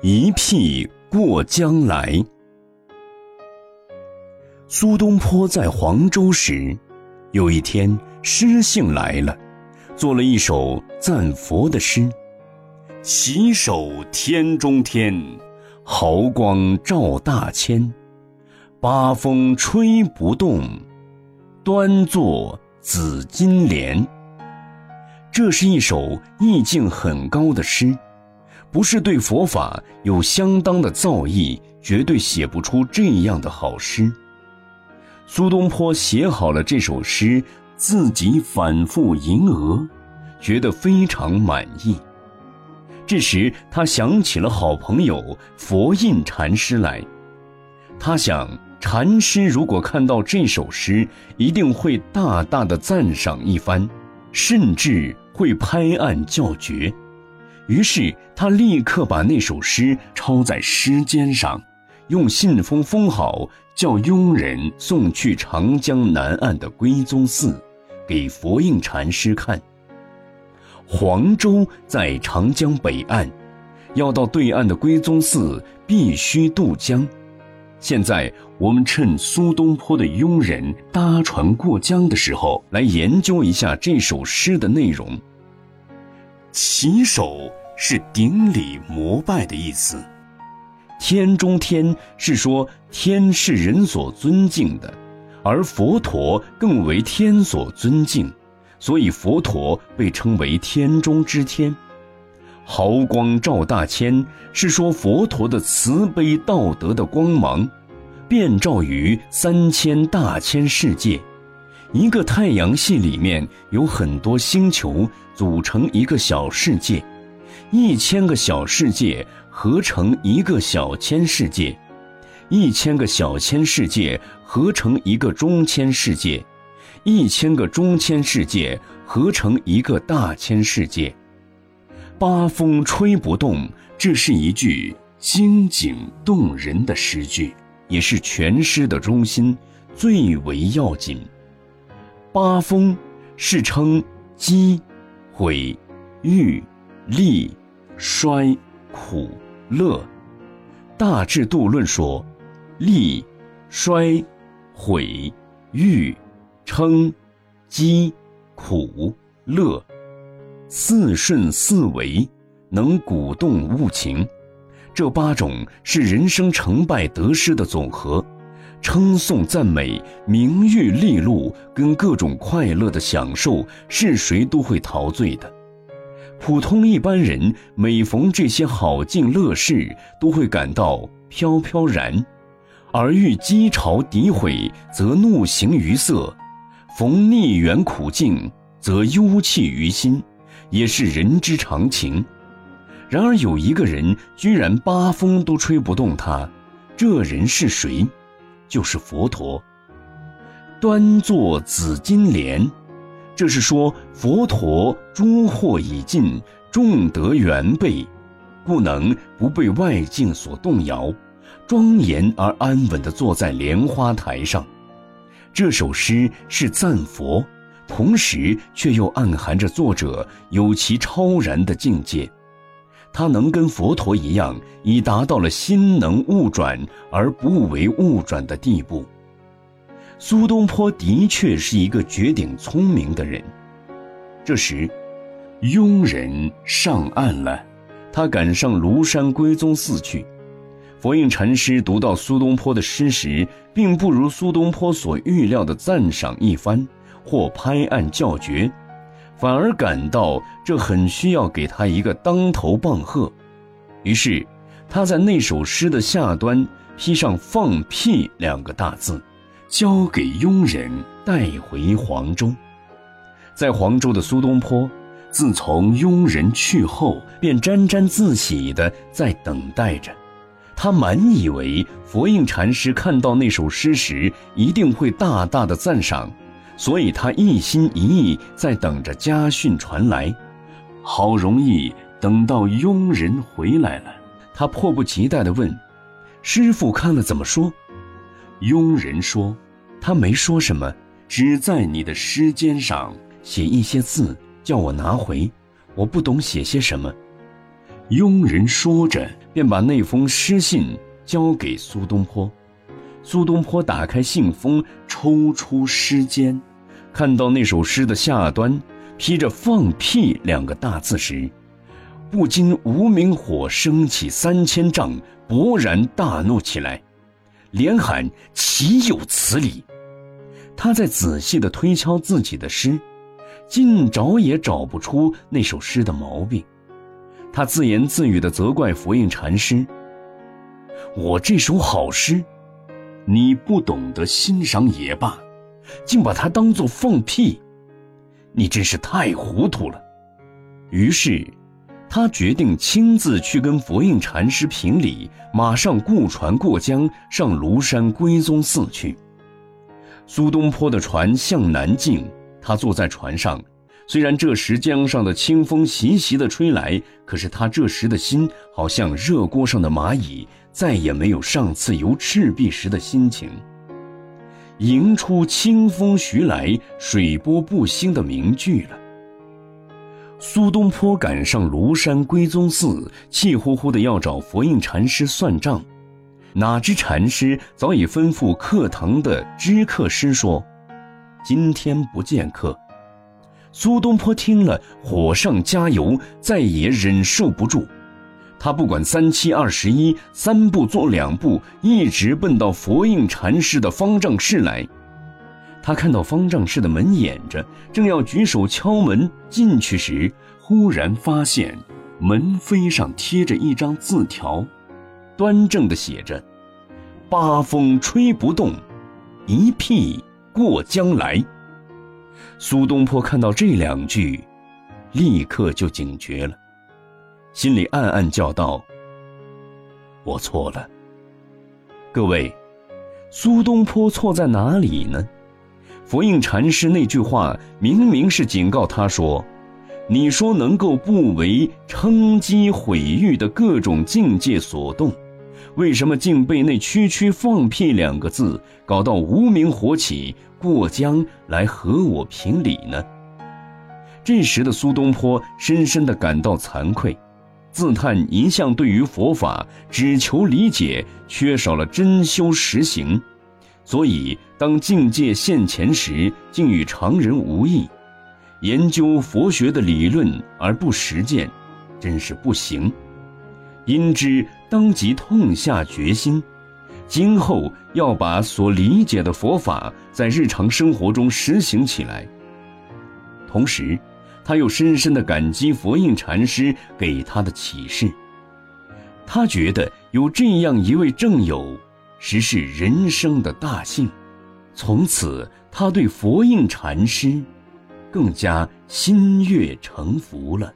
一屁过江来。苏东坡在黄州时，有一天诗兴来了，做了一首赞佛的诗：“洗手天中天，毫光照大千。八风吹不动，端坐紫金莲。”这是一首意境很高的诗。不是对佛法有相当的造诣，绝对写不出这样的好诗。苏东坡写好了这首诗，自己反复吟额，觉得非常满意。这时他想起了好朋友佛印禅师来，他想禅师如果看到这首诗，一定会大大的赞赏一番，甚至会拍案叫绝。于是他立刻把那首诗抄在诗笺上，用信封封好，叫佣人送去长江南岸的归宗寺，给佛印禅师看。黄州在长江北岸，要到对岸的归宗寺必须渡江。现在我们趁苏东坡的佣人搭船过江的时候，来研究一下这首诗的内容。起手。是顶礼膜拜的意思。天中天是说天是人所尊敬的，而佛陀更为天所尊敬，所以佛陀被称为天中之天。毫光照大千是说佛陀的慈悲道德的光芒，遍照于三千大千世界。一个太阳系里面有很多星球组成一个小世界。一千个小世界合成一个小千世界，一千个小千世界合成一个中千世界，一千个中千世界合成一个大千世界。八风吹不动，这是一句精警动人的诗句，也是全诗的中心，最为要紧。八风是称鸡、毁、誉。利、衰、苦、乐，大智度论说：利、衰、毁、誉、称、积、苦、乐，四顺四维，能鼓动物情。这八种是人生成败得失的总和，称颂赞美、名誉利禄跟各种快乐的享受，是谁都会陶醉的。普通一般人每逢这些好境乐事，都会感到飘飘然；而遇讥嘲诋毁，则怒形于色；逢逆缘苦境，则忧气于心，也是人之常情。然而有一个人居然八风都吹不动他，这人是谁？就是佛陀。端坐紫金莲。这是说佛陀诸惑已尽，重德圆备，故能不被外境所动摇，庄严而安稳地坐在莲花台上。这首诗是赞佛，同时却又暗含着作者有其超然的境界，他能跟佛陀一样，已达到了心能物转而不为物转的地步。苏东坡的确是一个绝顶聪明的人。这时，佣人上岸了，他赶上庐山归宗寺去。佛印禅师读到苏东坡的诗时，并不如苏东坡所预料的赞赏一番，或拍案叫绝，反而感到这很需要给他一个当头棒喝。于是，他在那首诗的下端批上“放屁”两个大字。交给佣人带回黄州，在黄州的苏东坡，自从佣人去后，便沾沾自喜地在等待着。他满以为佛印禅师看到那首诗时，一定会大大的赞赏，所以他一心一意在等着家训传来。好容易等到佣人回来了，他迫不及待地问：“师傅看了怎么说？”佣人说：“他没说什么，只在你的诗笺上写一些字，叫我拿回。我不懂写些什么。”庸人说着，便把那封诗信交给苏东坡。苏东坡打开信封，抽出诗笺，看到那首诗的下端披着“放屁”两个大字时，不禁无名火升起三千丈，勃然大怒起来，连喊：“岂有此理！”他在仔细地推敲自己的诗，竟找也找不出那首诗的毛病。他自言自语地责怪佛印禅师：“我这首好诗，你不懂得欣赏也罢，竟把它当作放屁，你真是太糊涂了。”于是，他决定亲自去跟佛印禅师评理，马上雇船过江，上庐山归宗寺去。苏东坡的船向南进，他坐在船上。虽然这时江上的清风习习地吹来，可是他这时的心好像热锅上的蚂蚁，再也没有上次游赤壁时的心情。迎出清风徐来，水波不兴的名句了。苏东坡赶上庐山归宗寺，气呼呼的要找佛印禅师算账。哪知禅师早已吩咐课堂的知客师说：“今天不见客。”苏东坡听了，火上加油，再也忍受不住。他不管三七二十一，三步做两步，一直奔到佛印禅师的方丈室来。他看到方丈室的门掩着，正要举手敲门进去时，忽然发现门扉上贴着一张字条。端正的写着：“八风吹不动，一屁过江来。”苏东坡看到这两句，立刻就警觉了，心里暗暗叫道：“我错了。”各位，苏东坡错在哪里呢？佛印禅师那句话明明是警告他说。你说能够不为称讥毁誉的各种境界所动？为什么竟被那区区放屁两个字搞到无名火起，过江来和我评理呢？这时的苏东坡深深的感到惭愧，自叹一向对于佛法只求理解，缺少了真修实行，所以当境界现前时，竟与常人无异。研究佛学的理论而不实践，真是不行。因之当即痛下决心，今后要把所理解的佛法在日常生活中实行起来。同时，他又深深的感激佛印禅师给他的启示。他觉得有这样一位正友，实是人生的大幸。从此，他对佛印禅师更加心悦诚服了。